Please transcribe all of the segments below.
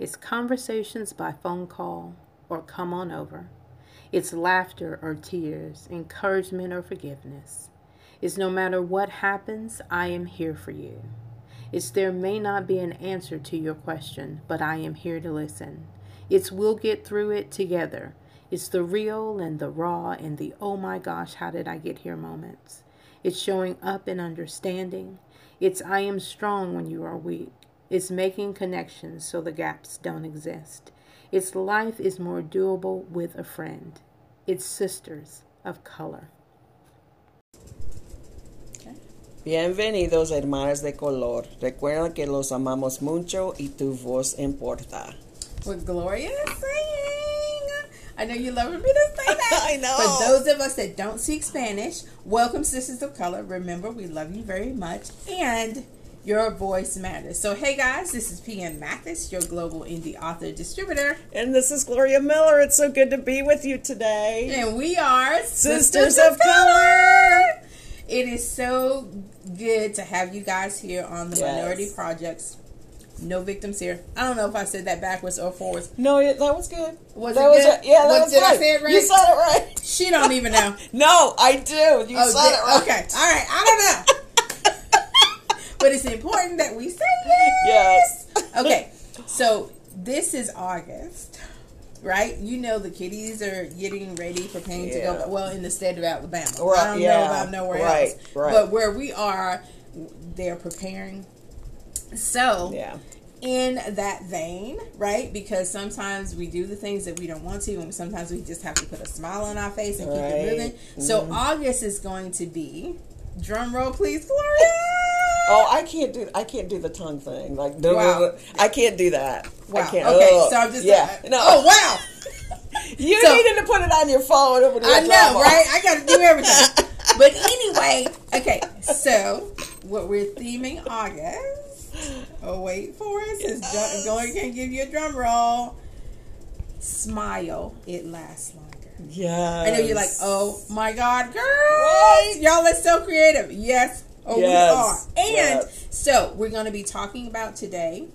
It's conversations by phone call or come on over. It's laughter or tears, encouragement or forgiveness. It's no matter what happens, I am here for you. It's there may not be an answer to your question, but I am here to listen. It's we'll get through it together. It's the real and the raw and the oh my gosh, how did I get here moments. It's showing up and understanding. It's I am strong when you are weak. It's making connections so the gaps don't exist. It's life is more doable with a friend. It's sisters of color. Bienvenidos, hermanas de color. Recuerda que los amamos mucho y tu voz importa. What Gloria is saying. I know you love me to say that. I know. For those of us that don't speak Spanish, welcome, Sisters of Color. Remember, we love you very much. And your voice matters. So, hey guys, this is Pam Mathis, your global indie author distributor. And this is Gloria Miller. It's so good to be with you today. And we are Sisters of Color. It is so good to have you guys here on the Yes. Minority Projects. No victims here. I don't know if I said that backwards or forwards. No, that was good. Was that it was good? yeah, that What- was did I right. say it right? You said it right. She don't even know. No, I do. You Oh, said did- it right. Okay. All right. I don't know. but it's important that we say yes. Yes. Okay. So this is August, right? You know the kiddies are getting ready, preparing to Yeah. go. Well, in the state of Alabama, Right, I don't yeah. know about nowhere Right, else. right. But where we are, they're preparing. So Yeah. in that vein, right? Because sometimes we do the things that we don't want to, and sometimes we just have to put a smile on our face and keep it moving. So mm-hmm. August is going to be drum roll, please, Gloria. Oh, I can't do. I can't do the tongue thing. Like, Wow. I can't do that. Wow. I can't. Okay, so I'm just yeah. no. Oh wow. You So- needed to put it on your phone. Over the I know, right? I got to do everything. but anyway, okay. So what we're theming August. Oh wait for us. Is Yes. Gloria can give you a drum roll. Smile. It lasts longer. Yes. I know you're like, oh my God, girls, Right. y'all are so creative. Yes, oh Yes. we are. And Yes. so we're going to be talking about today.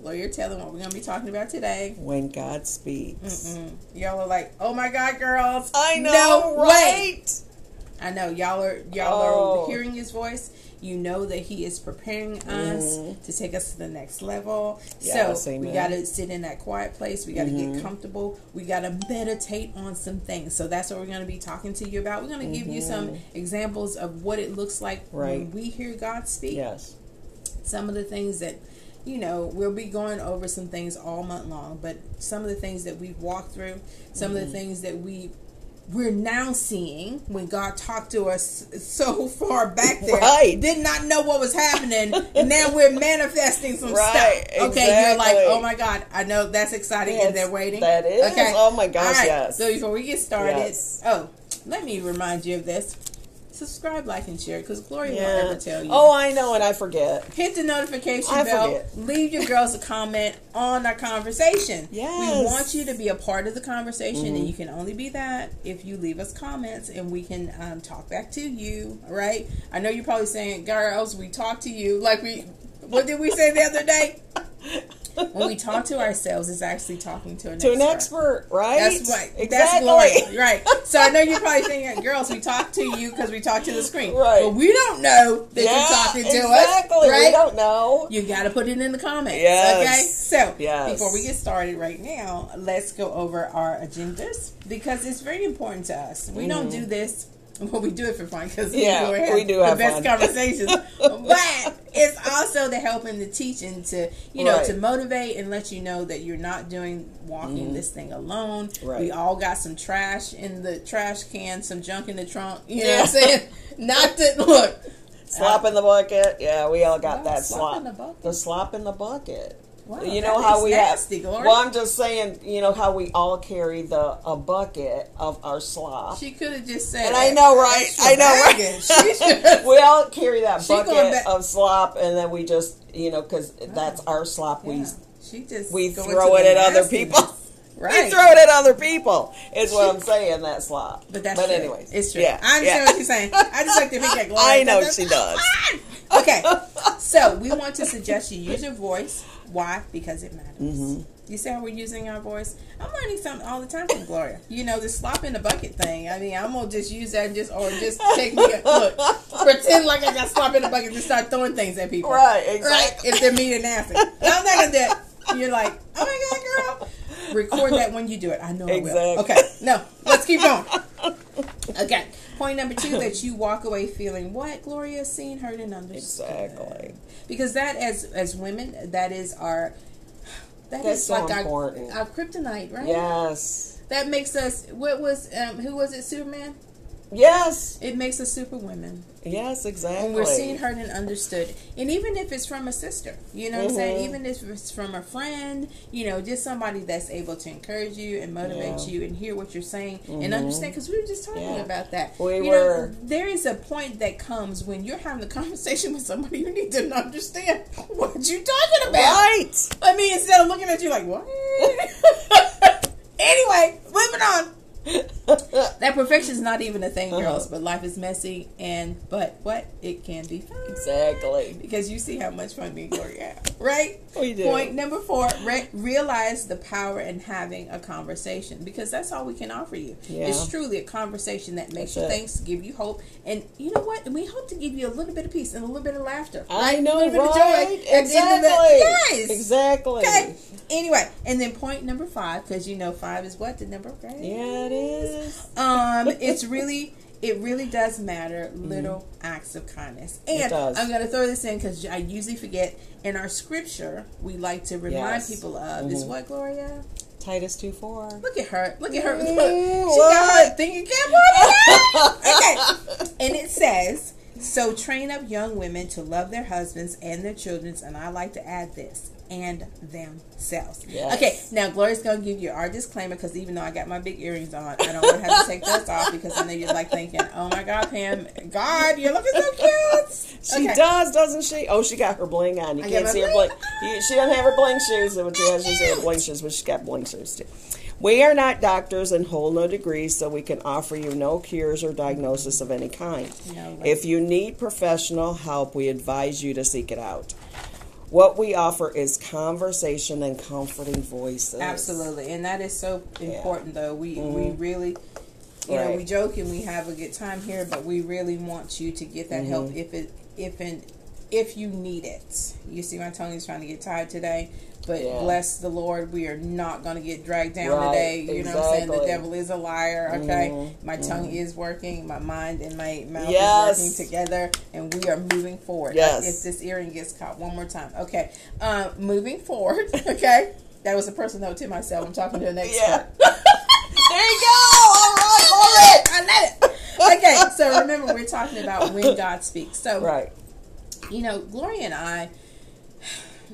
Gloria, tell them what we're going to be talking about today. When God speaks. Mm-mm. Y'all are like, oh my God, girls. I know, No way. right? I know y'all are y'all Oh. are hearing his voice. You know that he is preparing us to take us to the next level. Mm-hmm. So we got to sit in that quiet place. We got to Mm-hmm. get comfortable. We got to meditate on some things. So that's what we're going to be talking to you about. We're going to give you some examples of what it looks like Mm-hmm. Right. when we hear God speak Yes. some of the things that you know we'll be going over some things all month long but some of the things that we've walked through some Mm-hmm. of the things that we we're now seeing when God talked to us so far back there Right. did not know what was happening and now we're manifesting some Right, stuff okay you're like oh my god I know that's exciting Yes, and they're waiting that is. okay Oh my gosh, right yes. so before we get started Yes. oh let me remind you of this subscribe like and share because Gloria won't ever tell you Oh, I know, and I forget. hit the notification I bell. forget. Leave your girls a comment on our conversation. Yes. Mm-hmm. We want you to be a part of the conversation, and you can only be that if you leave us comments and we can um, talk back to you. All right? I know you're probably saying, girls, we talk to you like we. What did we say the other day? When we talk to ourselves, it's actually talking to an To an expert. expert, right? That's right. Exactly. That's Gloria. Right. So I know you're probably thinking, girls, we talk to you because we talk to the screen. Right. But we don't know that Yeah, you're talking to exactly. us. Right. We don't know. You got to put it in the comments. Yes. Okay. So Yes. before we get started right now, let's go over our agendas because it's very important to us. We don't do mm-hmm. this. Well, we do it for fun because. Yeah, we, we do the best fun. conversations. but it's also the helping, the teaching to you know Right. to motivate and let you know that you're not doing walking mm-hmm. this thing alone. Right. We all got some trash in the trash can, some junk in the trunk. You know Yeah. what I'm saying? Not that look. Slop in the bucket. Yeah, we all got that slop slop. in the bucket. The slop in the bucket. Wow, you know how we nasty, have. Well, I'm just saying. You know how we all carry the a bucket of our slop. She could have just said. And I know, right? I know, right? baggage. She should- we all carry that bucket of slop, and then we just, you know, because that's our slop. We she just we throw it at other people. Right. We throw it at other people. Is what I'm saying. That slop. But that's but true. anyways, it's true. Yeah, I understand yeah. what you're saying. I just like to think that Gloria. I know she does. Okay, so we want to suggest you use your voice. Why? Because it matters. Mm-hmm. You see how we're using our voice? I'm learning something all the time from Gloria. You know, the slop in the bucket thing. I mean, I'm gonna just use that and just or just take me a, look, pretend like I got slop in the bucket and start throwing things at people. Right, exactly. If they're mean and nasty. I'm not gonna do that. You're like, oh my god, girl. Record that when you do it. I know I will. Okay, no, let's keep going. Okay. Point number two that you walk away feeling what Gloria seen, heard, and understood. Exactly. Because that, as as women, that is our that That's is so like our, our kryptonite, right? Yes. That makes us. What was um, who was it? Superman. Yes. It makes us super women. Yes, exactly. And we're seen, heard, and understood. And even if it's from a sister, you know what I'm saying? Mhm. Even if it's from a friend, you know, just somebody that's able to encourage you and motivate Yeah. you and hear what you're saying and understand. Because we were just talking Yeah. about that. We you were. Know, there is a point that comes when you're having a conversation with somebody, you need to understand what you're talking about. Right. I mean, instead of looking at you like, what? anyway, moving on. That perfection is not even a thing, Uh-huh. girls. But life is messy, and but what it can be fun. exactly. Because you see how much fun me and Gloria have, right? We do. Point number four: re- realize the power in having a conversation, because that's all we can offer you. Yeah. It's truly a conversation that makes That's you it. think, give you hope, and you know what? We hope to give you a little bit of peace and a little bit of laughter. I right? know, a little bit right? of joy at the end of the- Exactly. Yes. Exactly. Okay. Anyway, and then point number five, because you know five is what the number of grace. Yeah, it is. Um, it's really, it really does matter. Little acts of kindness, and Mm-hmm. I'm going to throw this in because I usually forget. In our scripture, we like to remind Yes. people of is Mhm. what Gloria. Titus 2 4. Look at her. Look at her. Mm. She got what? her thinking cap on. okay. And it says, so train up young women to love their husbands and their children. And I like to add this, and themselves. Yes. Okay. Now, Gloria's going to give you our disclaimer because even though I got my big earrings on, I don't want to have to take those off because I know you're like thinking, oh my God, Pam, God, you're looking so cute. She Okay. does, doesn't she? Oh, she got her bling on. You I can't see her bling. You, she doesn't have her bling shoes. So she has is her bling shoes, but she's got bling shoes too. We are not doctors and hold no degrees, so we can offer you no cures or diagnosis of any kind. No. If you need professional help, we advise you to seek it out. What we offer is conversation and comforting voices. Absolutely, and that is so important. Though we we mm-hmm. really, you know, we joke and we have a good time here, but we really want you to get that help mm-hmm. if it if and if you need it. You see, my tongue is trying to get tired today, but Yeah. bless the Lord, we are not going to get dragged down Right, today. You know what I'm saying? The devil is a liar. Okay, Mhm, my tongue is working, my mind and my mouth Yes. is working together, and we are moving forward. Yes. If this earring gets caught one more time, okay. Uh, moving forward, okay. That was a personal note to myself. I'm talking to an expert. Yeah. there you go. All right, all right. I love it. Okay, so remember we're talking about when God speaks. So Right. You know, Gloria and I,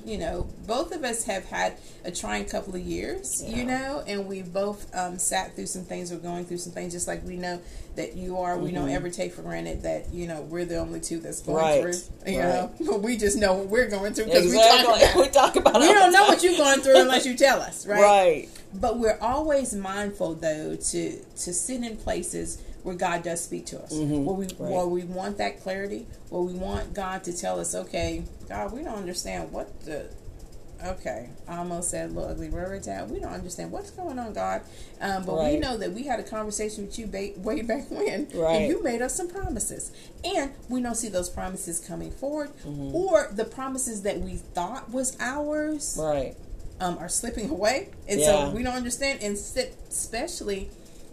you know, both of us have had a trying couple of years, you know, and we've both um, sat through some things, we're going through some things, just like we know that you are. We don't ever take for granted that, you know, we're the only two that's going Right. through, you Right. know. But we just know what we're going through because we talk about We talk about We don't know what you're going through unless you tell us, right? Right. But we're always mindful, though, to to sit in places where God does speak to us, Mhm, where we right. where we want that clarity, where we want God to tell us, okay, God, we don't understand what the. Okay, I almost said a little ugly word down. We don't understand what's going on, God, um, but we know that we had a conversation with you ba- way back when, Right. and you made us some promises, and we don't see those promises coming forward, Mm-hmm. or the promises that we thought was ours Right. um, are slipping away, and Yeah. so we don't understand, and especially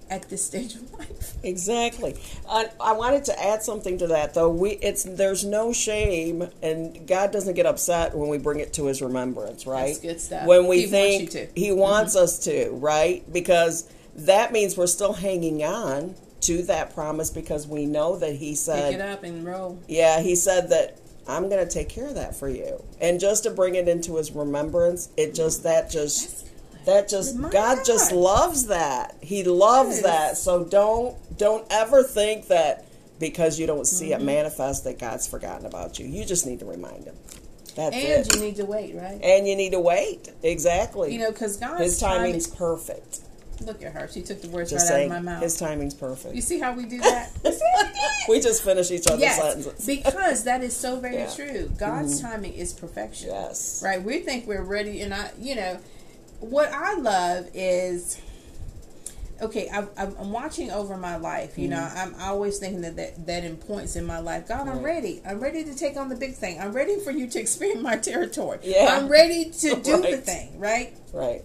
at this stage of life. Exactly. I, I wanted to add something to that though. We it's there's no shame, and God doesn't get upset when we bring it to His remembrance, right? That's good stuff. When we He wants think. Mm-hmm. He wants us to, right? Because that means we're still hanging on to that promise because we know that He said, Pick it up and roll. Yeah, he said that I'm going to take care of that for you. And just to bring it into his remembrance, it just that just that just God just loves that. He loves Yes. that. So don't don't ever think that because you don't see Mm-hmm. it manifest that God's forgotten about you. You just need to remind him. That's And it. you need to wait, right? and you need to wait. Exactly. You know, because God's his timing. timing's perfect. Look at her; she took the words Just right saying out of my mouth. his timing's perfect. you see how we do that? You see how we do it? we just finish each other's Yes, sentences. because that is so very Yeah. Mm-hmm. true. God's timing is perfection. Yes. Right? We think we're ready, and I, you know, what I love is, okay, I, I'm I'm watching over my life. You know, Mm-hmm. I'm always thinking that, that that in points in my life, God, I'm ready. I'm ready to take on the big thing. I'm ready for you to expand my territory. Yeah. I'm ready to do the thing. Right? Right.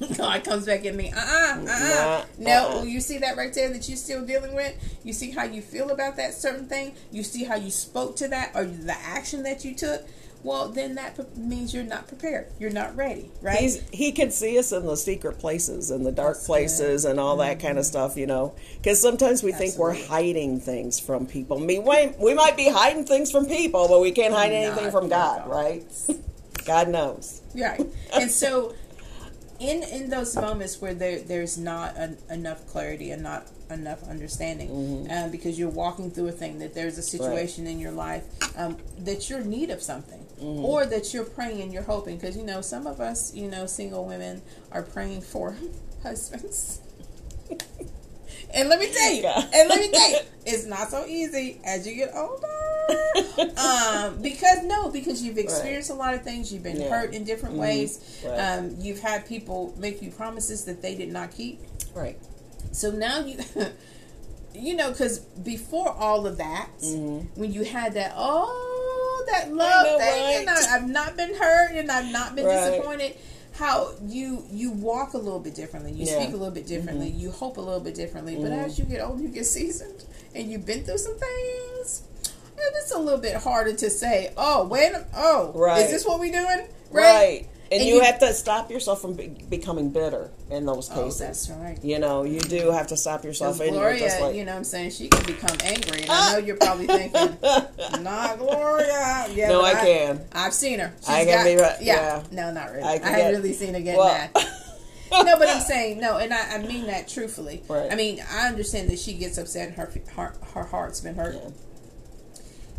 God comes back at me. Uh uh-uh, uh Nah, No, uh-uh. you see that right there that you're still dealing with. You see how you feel about that certain thing. You see how you spoke to that or the action that you took. Well, then that means you're not prepared. You're not ready, right? He's, he can see us in the secret places and the dark That's places and all that kind of mm-hmm. stuff, you know. Because sometimes we think we're hiding things from people. I mean, we, we might be hiding things from people, but we can't hide anything Not from God, God. right? God knows. Right. And so, in in those moments where there there's not an, enough clarity and not enough understanding, Mm-hmm. um, because you're walking through a thing that there's a situation in your life um, that you're in need of something, Mm-hmm. or that you're praying and you're hoping. Because you know, some of us, you know, single women are praying for husbands. And let me tell you, Yeah. and let me tell you, it's not so easy as you get older. um, because no, because you've experienced a lot of things. You've been Yeah. hurt in different ways. Right. Um, you've had people make you promises that they did not keep. Right. So now you, you know, because before all of that, Mm-hmm. when you had that, oh, that love know, thing, and right? I, I've not been hurt and I've not been Right. disappointed. How you you walk a little bit differently, you Yeah. Mm-hmm. speak a little bit differently, you hope a little bit differently. But as you get older, you get seasoned, and you've been through some things. It's a little bit harder to say, "Oh, wait, a- oh, Right. is this what we're doing?" Right. And, And you, you- have to stop yourself from be- becoming bitter in those Oh, cases. that's right. You know, you do have to stop yourself and you're just Gloria, like, you know what I'm saying, she can become angry. And I know you're probably thinking, not Gloria. Yeah, No, but I can. I've seen her. She's I can got, be right- Yeah. yeah. No, not really. I I, haven't really seen her get well- mad. no, but I'm saying, no, and I, I mean that truthfully. Right. I mean, I understand that she gets upset and her, her, her heart's been hurt. Yeah.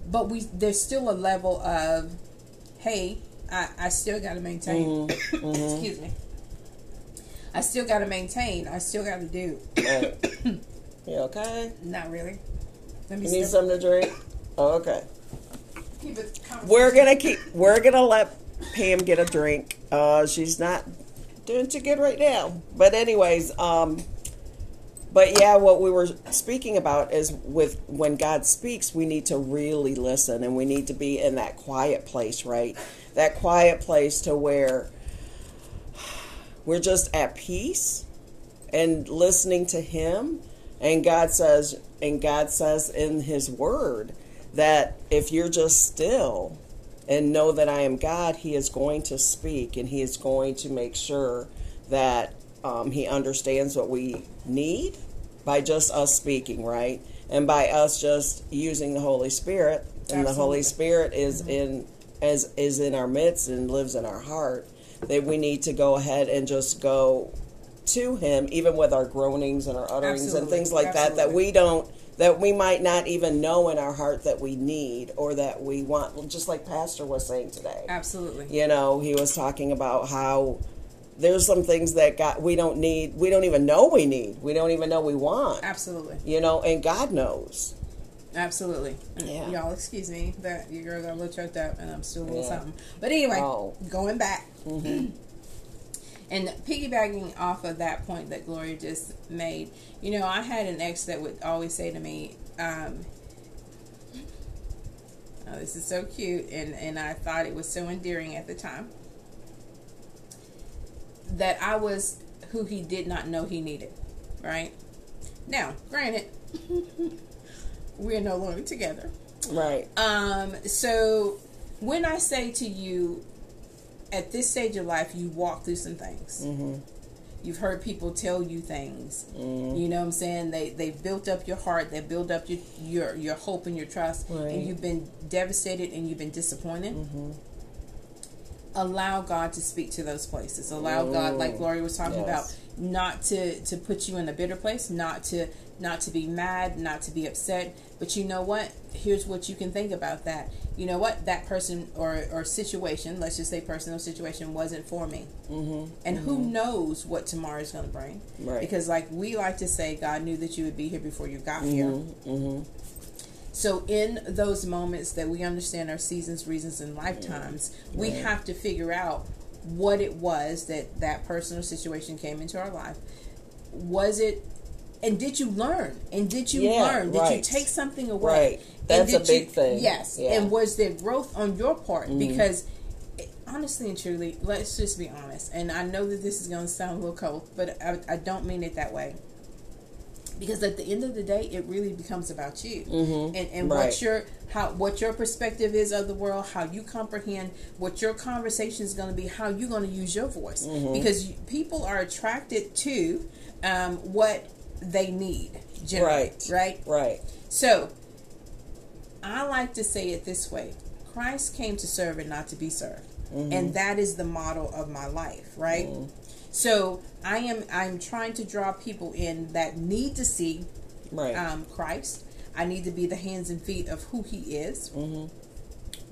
But we there's still a level of, hey, I, I still got to maintain. Mm-hmm. Excuse me. I still got to maintain. I still got to do. right. you okay? Not really. Let me You need step- something to drink? Oh, okay. We're gonna keep. We're gonna let Pam get a drink. Uh, she's not doing too good right now. But anyways, um, but yeah, what we were speaking about is with when God speaks, we need to really listen, and we need to be in that quiet place, right? That quiet place to where we're just at peace and listening to him and God says and God says in his word that if you're just still and know that I am God, he is going to speak and he is going to make sure that um, he understands what we need by just us speaking, right? And by us just using the Holy Spirit, and the Holy Spirit is in as is in our midst and lives in our heart. That we need to go ahead and just go to Him, even with our groanings and our utterings and things like that, that we don't, that we might not even know in our heart that we need or that we want. Just like Pastor was saying today Absolutely. you know he was talking about how there's some things that God we don't need we don't even know we need we don't even know we want Absolutely. you know and God knows Absolutely. Yeah. Y'all, excuse me that your girl got a little choked up and I'm still a little Yeah. something. But anyway, Oh. going back. and piggybacking off of that point that Gloria just made, you know, I had an ex that would always say to me, um, oh, this is so cute, and, and I thought it was so endearing at the time, that I was who he did not know he needed, right? Now, granted, we're no longer together. right Um, so when I say to you, at this stage of life, you walk through some things. mm-hmm. You've heard people tell you things. Mm-hmm. You know what I'm saying? They they built up your heart. They build up your your your hope and your trust. Right. And you've been devastated and you've been disappointed. Mm-hmm. Allow God to speak to those places. Allow God, like oh, Gloria was talking Yes. about, not to to put you in a bitter place. Not to not to be mad. Not to be upset. But you know what? Here's what you can think about that. You know what? That person or or situation. Let's just say personal situation wasn't for me. Mm-hmm. And who mm-hmm. knows what tomorrow is going to bring? Right. Because, like we like to say, God knew that you would be here before you got here. Mm-hmm. Mm-hmm. Mm-hmm. So in those moments that we understand our seasons, reasons, and lifetimes, we have to figure out what it was that that person or situation came into our life. Was it, and did you learn? And did you Yeah, learn? Did you take something away? Right. And That's a did big you- thing. Yes. Yeah. Mm-hmm. And was there growth on your part? Because it- honestly and truly, let's just be honest. And I know that this is going to sound a little cold, but I, I don't mean it that way. Because at the end of the day, it really becomes about you and, and what Mm-hmm. Your how what your perspective is of the world, how you comprehend, what your conversation is going to be, how you're going to use your voice. Mm-hmm. Because you, people are attracted to um, what they need. Generally, Right. Right. Right. So, I like to say it this way Christ came to serve and not to be served. And that is the model of my life, right? So, I am I'm trying to draw people in that need to see Right. um, Christ. I need to be the hands and feet of who He is. Mm-hmm.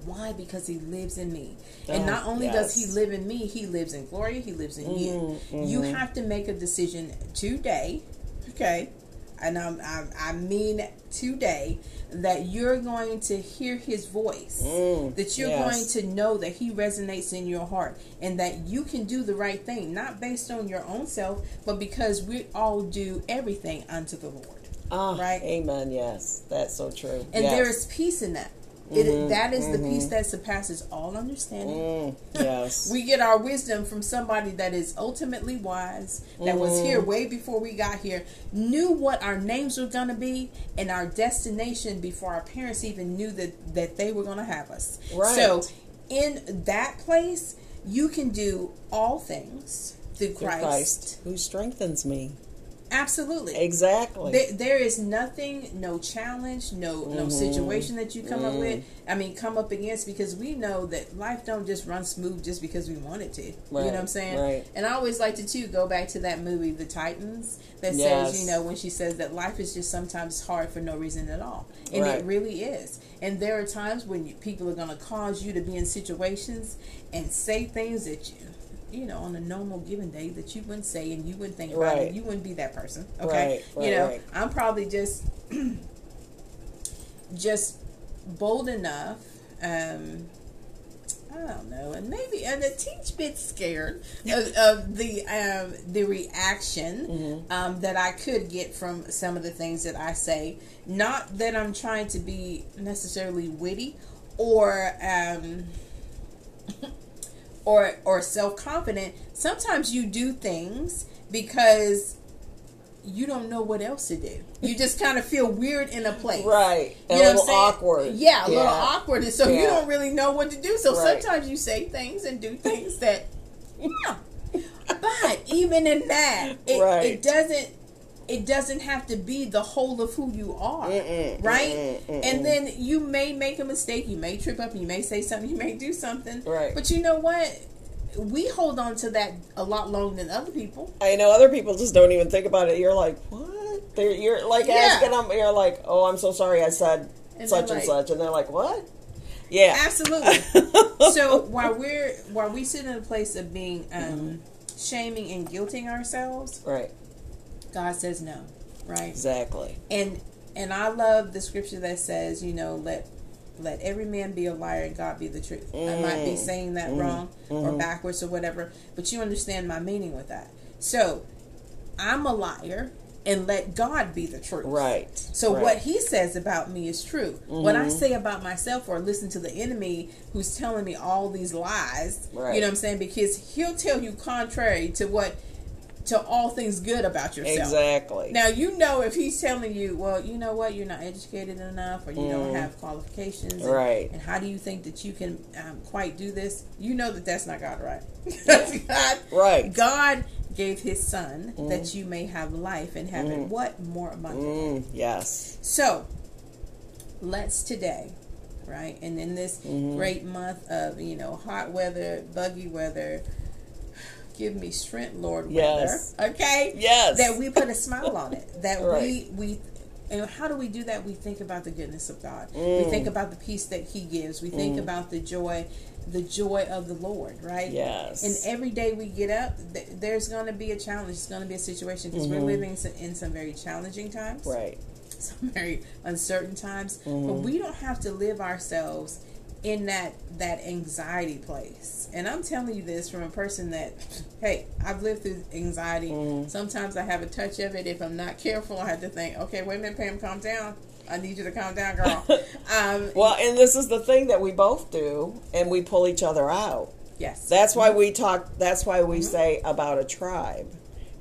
Why? Because He lives in me. And Oh, not only does He live in me, He lives in Gloria, He lives in you. You Mm-hmm. have to make a decision today, okay? And I'm, I, I mean today that you're going to hear His voice, Mm, that you're yes. going to know that He resonates in your heart, and that you can do the right thing, not based on your own self, but because we all do everything unto the Lord. Ah, right. Amen. Yes, that's so true. And yes. there is peace in that. It, that is the peace that surpasses all understanding. Mm, yes. We get our wisdom from somebody that is ultimately wise, that was here Mm-hmm. way before we got here, knew what our names were going to be and our destination before our parents even knew that, that they were going to have us. Right. So, in that place, you can do all things through Through Christ. Christ who strengthens me. Absolutely. Exactly. There, there is nothing, no challenge, no Mm-hmm. no situation that you come up with. I mean, come up against because we know that life don't just run smooth just because we want it to. You know what I'm saying? right. And I always like to too go back to that movie, The Titans, that Yes. says you know when she says that life is just sometimes hard for no reason at all, and Right. it really is. And there are times when you, people are going to cause you to be in situations and say things that you. You know, on a normal given day, that you wouldn't say and you wouldn't think about Right. it, you wouldn't be that person. Okay, Right, you know, right. I'm probably just just bold enough. Um, I don't know, and maybe and a teach bit scared of, of the um, the reaction Mm-hmm. um, that I could get from some of the things that I say. Not that I'm trying to be necessarily witty or um, or or self confident. Sometimes you do things because you don't know what else to do. You just kind of feel weird in a place. Right. You know a I'm little awkward. Yeah, a little awkward. And so you don't really know what to do. So Right. sometimes you say things and do things that, yeah. But even in that, it, Right. it doesn't. It doesn't have to be the whole of who you are, Mm-mm, right? mm-mm. And then you may make a mistake. You may trip up. You may say something. You may do something. Right. But you know what? We hold on to that a lot longer than other people. I know other people just don't even think about it. You're like, what? They're, you're like Yeah. asking them. You're like, oh, I'm so sorry. I said And such and like- such, and they're like, what? Yeah. Absolutely. so while we're while we sit in a place of being um, shaming and guilting ourselves, Right. God says no, right? Exactly. And and I love the scripture that says, you know, let let every man be a liar and God be the truth. I might be mm. saying that mm. wrong or mm-hmm. backwards or whatever, but you understand my meaning with that. So I'm a liar and let God be the truth. Right. So right. Mm-hmm. what he says about me is true. What I mm-hmm. say about myself or listen to the enemy who's telling me all these lies, Right. you know what I'm saying? Because he'll tell you contrary to what to all things good about yourself. Exactly. Now you know if he's telling you, well, you know what, you're not educated enough, or you don't have qualifications, Mm. Right. And how do you think that you can um, quite do this? You know that that's not God, right? that's God. Right. God gave His Son that you may have life and have it what more abundantly. Mm, yes. So let's today, right? And in this Mm-hmm. great month of you know hot weather, buggy weather. Give me strength, Lord. Yes. Weather, okay. Yes. That we put a smile on it. That Right. we we and how do we do that? We think about the goodness of God. We Mm. think about the peace that He gives. We think about the joy, the joy of the Lord, right? Yes. And every day we get up, th- there's going to be a challenge. It's going to be a situation because we're living in some, in some very challenging times. Mm-hmm. Right. some very uncertain times. Mm-hmm. But we don't have to live ourselves in that that anxiety place. And I'm telling you this from a person that, hey, I've lived through anxiety. Mm-hmm. Sometimes I have a touch of it. If I'm not careful, I have to think, okay, wait a minute, Pam, calm down. I need you to calm down, girl. um, Well, and this is the thing that we both do, and we pull each other out. yes, That's why we talk. That's why we say about a tribe,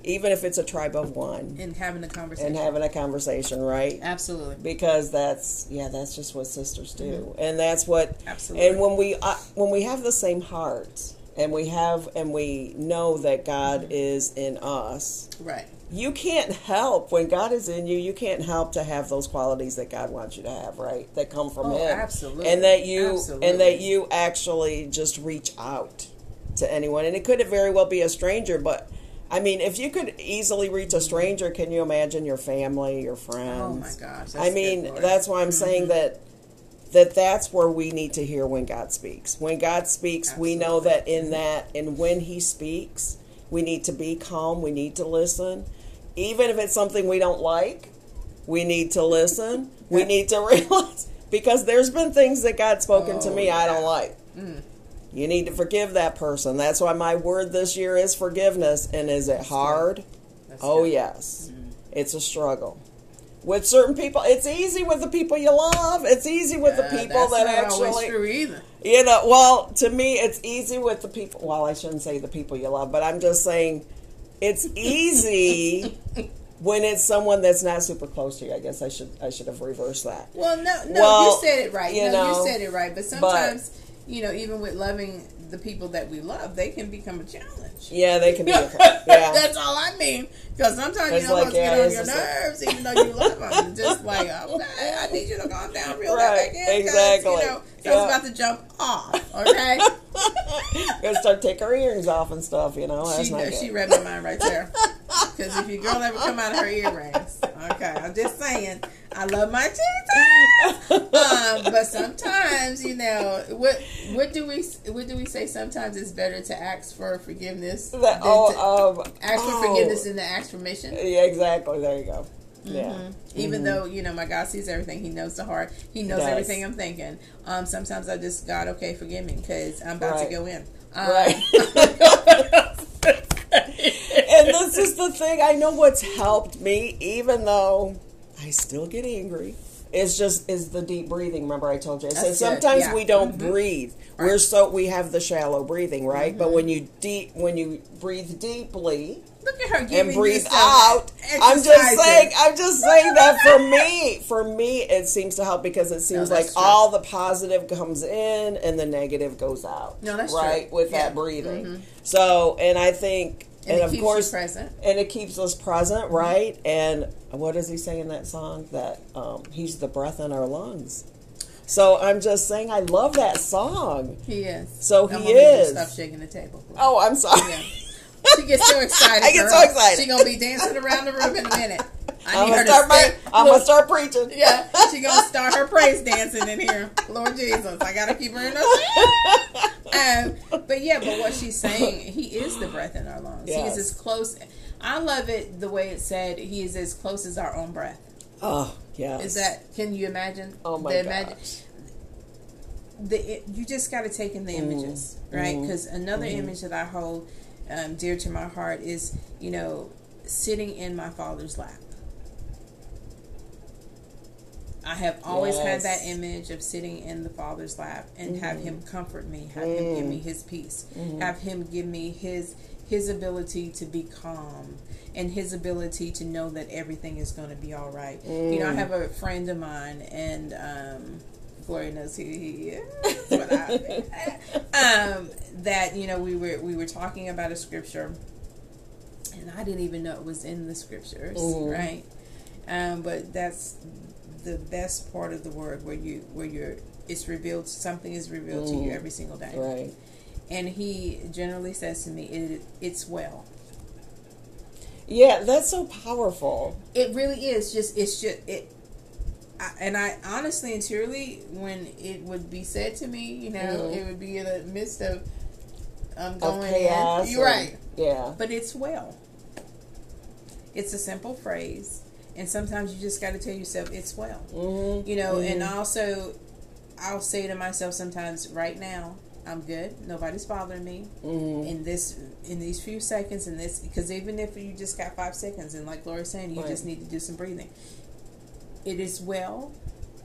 even if it's a tribe of one, and having a conversation. and having a conversation, right? Absolutely. Because that's yeah, that's just what sisters do, and that's what. Absolutely. And when we uh, when we have the same heart, and we have and we know that God is in us, Right. you can't help when God is in you. You can't help to have those qualities that God wants you to have, right? That come from Oh, Him, absolutely. and that you Absolutely. and that you actually just reach out to anyone. And it could very well be a stranger, but I mean, if you could easily reach a stranger, can you imagine your family, your friends? Oh my gosh. I mean, that's why I'm saying that that that's where we need to hear when God speaks. When God speaks, we know that in that and when he speaks, we need to be calm, we need to listen. Even if it's something we don't like, we need to listen. We need to realize because there's been things that God's spoken to Oh, me I don't yeah. like. You need to forgive that person. That's why my word this year is forgiveness. And is it hard? That's Oh, good. yes. Mm-hmm. It's a struggle. With certain people, it's easy with the people you love. It's easy with the people that's that actually, true either. you know, well, to me, it's easy with the people. Well, I shouldn't say the people you love, but I'm just saying it's easy when it's someone that's not super close to you. I guess I should I should have reversed that. Well, no, no, Well, you said it right. you no, know, you said it right. But sometimes, you know, even with loving the people that we love, they can become a challenge. Yeah, they can be. A, yeah, That's all I mean. Because sometimes It's you know like, what's yeah, get on your just like- nerves, even though you love them. It's just like, okay, I need you to calm down real Right, back in. 'cause, exactly. You know, Yeah. someone's about to jump off. Okay, gonna start take her earrings off and stuff. You know, that's she not she read my mind right there. Because if your girl ever come out of her earrings, okay, I'm just saying, I love my Jesus. um, but sometimes, you know, what what do we what do we say? Sometimes it's better to ask for forgiveness That- than to oh, um, ask for oh. forgiveness than to ask for permission. Yeah, exactly. There you go. Yeah. Even though you know my God sees everything, He knows the heart. He knows everything I'm thinking. Um, sometimes I just God, okay, forgive me because I'm about Right. to go in. Um, Right. and this is the thing. I know what's helped me, even though I still get angry. It's just is the deep breathing. Remember, I told you. I said sometimes yeah. we don't breathe. We're so we have the shallow breathing, right? But when you deep when you breathe deeply Look at her and breathe out, I'm just saying. I'm just saying that for me, for me, it seems to help because it seems No, like true. all the positive comes in and the negative goes out. No, that's right true. with Yeah. that breathing. So, and I think, And and, it of keeps course, you present. and it keeps us present, right? And what does he say in that song? That um, he's the breath in our lungs. So I'm just saying, I love that song. He is. So I'm he gonna need you to is. Stop shaking the table. Oh, I'm sorry. Yeah. She gets so excited. I get girl. so excited. She gonna be dancing around the room in a minute. I need gonna her to start. My, I'm gonna start preaching. Yeah, she gonna start her praise dancing in here. Lord Jesus, I gotta keep her in her. um, but yeah, but what she's saying, he is the breath in our lungs. He is as close. I love it the way it said. He is as close as our own breath. Oh, yeah. Is that? Can you imagine? Oh my the gosh. the it, you just got to take in the Mm-hmm. images, right? Because another image that I hold um, dear to my heart is, you know, sitting in my father's lap. I have always had that image of sitting in the father's lap and have Mm-hmm. him comfort me, have him give me his peace, have him give me his his ability to be calm and his ability to know that everything is going to be all right. You know, I have a friend of mine and um Gloria knows who he is. But I, um, that you know, we were we were talking about a scripture, and I didn't even know it was in the scriptures, Mhm. right? Um, but that's the best part of the word where you where you're it's revealed something is revealed to you Mm. every single day, Right. and he generally says to me, it, "It's well." Yeah, that's so powerful. It really is just it's just it. I, and I honestly and truly, when it would be said to me, you know, Mhm. it would be in the midst of Of going chaos. in. You're right. Yeah. But it's well. It's a simple phrase, and sometimes you just got to tell yourself it's well. Mm-hmm. You know, and also I'll say to myself sometimes, right now, I'm good. Nobody's bothering me Mm-hmm. in this in these few seconds. In this, because even if you just got five seconds, and like Laura's saying, you Right. just need to do some breathing. It is well.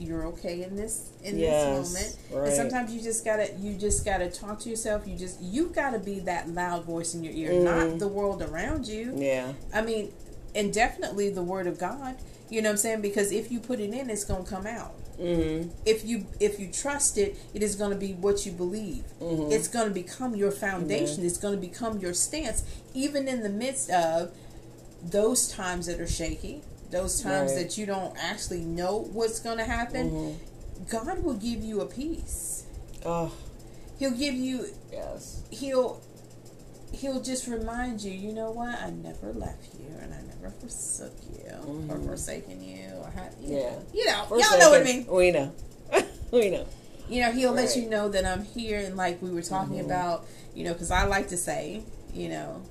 You're okay in this in Yes, this moment. right. And sometimes you just gotta you just gotta talk to yourself. You just you gotta be that loud voice in your ear, Mm-hmm. not the world around you. Yeah. I mean, and definitely the word of God. You know what I'm saying? Because if you put it in, it's gonna come out. Mm-hmm. If you if you trust it, it is gonna be what you believe. Mm-hmm. It's gonna become your foundation. It's gonna become your stance, even in the midst of those times that are shaky, those times Right. that you don't actually know what's gonna happen. Mm-hmm. God will give you a peace. Oh, He'll give you. yes. He'll. He'll just remind you, you know what? I never left you, and I never forsook you, or forsaken you, or had, you Mm-hmm. Yeah. know, you know, For y'all know what I mean. We know. we know. You know, he'll let you know that I'm here, and like we were talking about, you know, because I like to say, you know,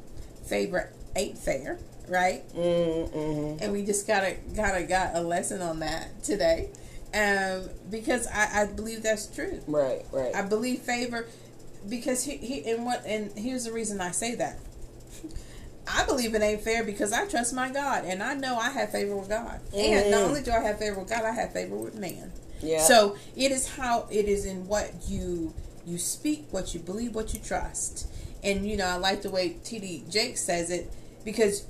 favor ain't fair, right? Mm-hmm. And we just gotta gotta got a lesson on that today, um, because I, I believe that's true. Right, right. I believe favor because he, he and what and here's the reason I say that. I believe it ain't fair because I trust my God and I know I have favor with God. And not Mhm. only do I have favor with God, I have favor with man. yeah. So it is how it is in what you you speak, what you believe, what you trust. And you know, I like the way TD Jake says it because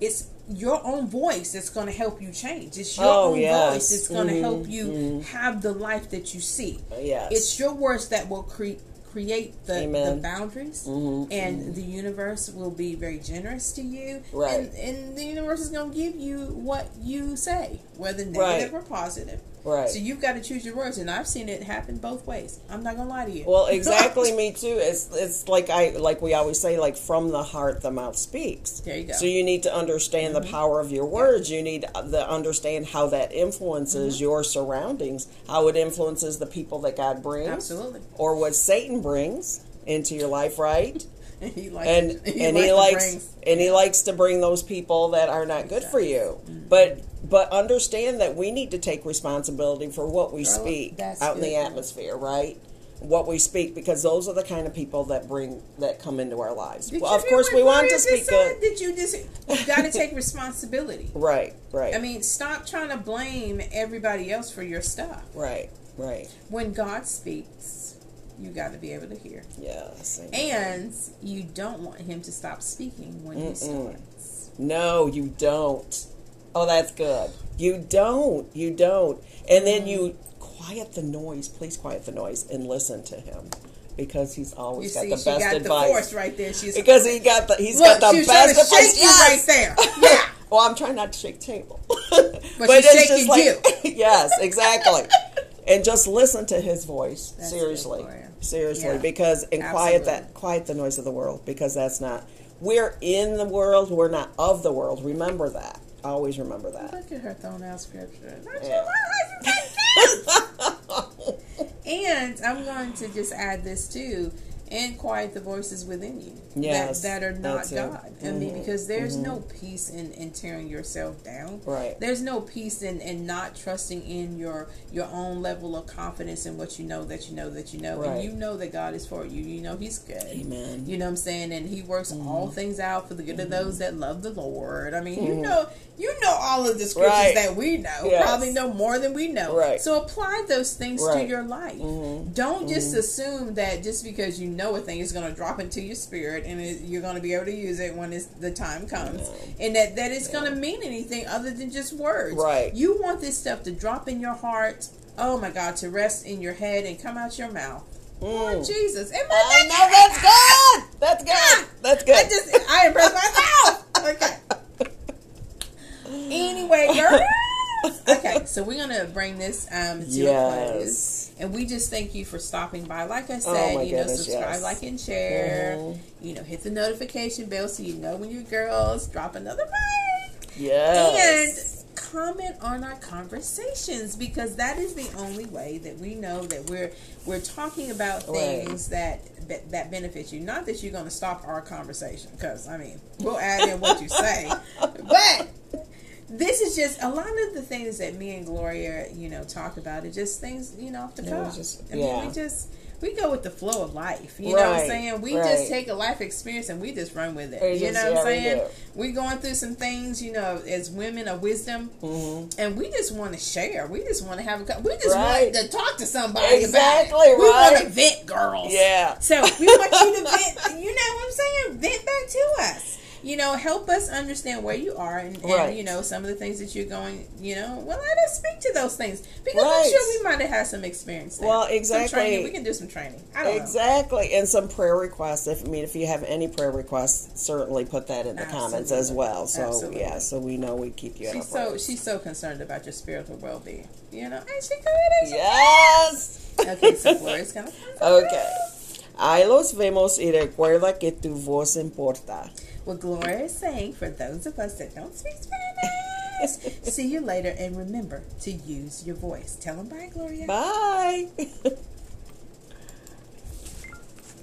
it's your own voice that's going to help you change. It's your Oh, own yes. voice that's going to Mhm, help you mhm. have the life that you see. yes. It's your words that will cre- create the, the boundaries, Mhm, and the universe will be very generous to you. Right. And, and the universe is going to give you what you say, whether negative Right. or positive. Right. So you've got to choose your words, and I've seen it happen both ways. I'm not gonna lie to you. Well, exactly. me too. It's it's like I like we always say, like from the heart the mouth speaks. There you go. Mm-hmm. So you need to understand the power of your words. You need to understand how that influences Mm-hmm. your surroundings, how it influences the people that God brings, Absolutely. or what Satan brings into your life, right? And he likes, and and he to likes bring- and he likes to bring those people that are not good for you. Mm-hmm. But but understand that we need to take responsibility for what we Well, speak that's out in the atmosphere, right? What we speak because those are the kind of people that bring that come into our lives. Well, of course, we want to speak good. Did you just? You got to take responsibility. Right, right, I mean, stop trying to blame everybody else for your stuff. right, right. When God speaks, you got to be able to hear, Yes. and you don't want Him to stop speaking when He starts. No, you don't. Oh, that's good. You don't. You don't. And then you quiet the noise. Please quiet the noise and listen to him because he's You always got see, the she best got advice. the force right there. She's Because he got the he's look. got the best to advice. shake you right there. Yeah. well, I'm trying not to shake table, But she's shaking you. yes, exactly. And just listen to his voice. That's seriously. Seriously, Yeah. because and quiet that quiet the noise of the world because that's not. We're in the world. We're not of the world. Remember that. Always remember that. Look at her throwing out scripture. Yeah. want her to And I'm going to just add this too, and quiet the voices within you Yes, that, that are not that's it. God. I mean, Mhm, because there's mm-hmm. no peace in, in tearing yourself down. Right. There's no peace in, in not trusting in your your own level of confidence in what you know that you know that you know, Right. and you know that God is for you. You know He's good. Amen. You know what I'm saying? And He works Mm-hmm. all things out for the good of those mm-hmm. that love the Lord. I mean, you mm-hmm. know, you know all of the scriptures Right. that we know. Yes. Probably know more than we know. Right. So apply those things to your life. Don't just assume that just because you know a thing is going to drop into your spirit and it, you're going to be able to use it when it's, the time comes, and that that it's going to mean anything other than just words. Right. You want this stuff to drop in your heart. Oh my God, to rest in your head and come out your mouth. Mm. Jesus. Am I know that's good. That's good. That's good. I just I impressed myself. Okay. Anyway, girls. So we're gonna bring this um, to a close, and we just thank you for stopping by. Like I Oh, said, my you know, subscribe, yes. like, and share. Mhm. You know, hit the notification bell so you know when your girls drop another bite. yes. And comment on our conversations because that is the only way that we know that we're we're talking about Right. things that that, that benefit you. Not that you're going to stop our conversation because I mean we'll add in what you say, but this is just a lot of the things that me and Gloria, you know, talk about. It just things, you know, off the cuff. just- I mean, yeah. we just we go with the flow of life. You know what I'm saying? We right. just take a life experience and we just run with it. You know what yeah, I'm saying? We are going through some things, you know, as women of wisdom, Mm-hmm. and we just want to share. We just want to have a. We just Right. want to talk to somebody Exactly, about it. We want to vent, girls. Yeah. So we want you to vent. You know what I'm saying? Vent back to us. You know, help us understand where you are and, and you know some of the things that you're going. You know, well, let us speak to those things because Right. I'm sure we might have had some experience. There. Well, exactly. We can do some training. I don't know. Exactly, and some prayer requests. If I mean, if you have any prayer requests, certainly put that in the comments as well. So Absolutely. yeah, so we know we keep you She's so she's so concerned about your spiritual well being. You know, and she good. Yes. Okay, so Gloria's gonna. Okay. Ahí los vemos y recuerda que tu voz importa. What Gloria is saying for those of us that don't speak Spanish. See you later, and remember to use your voice. Tell them bye, Gloria. Bye.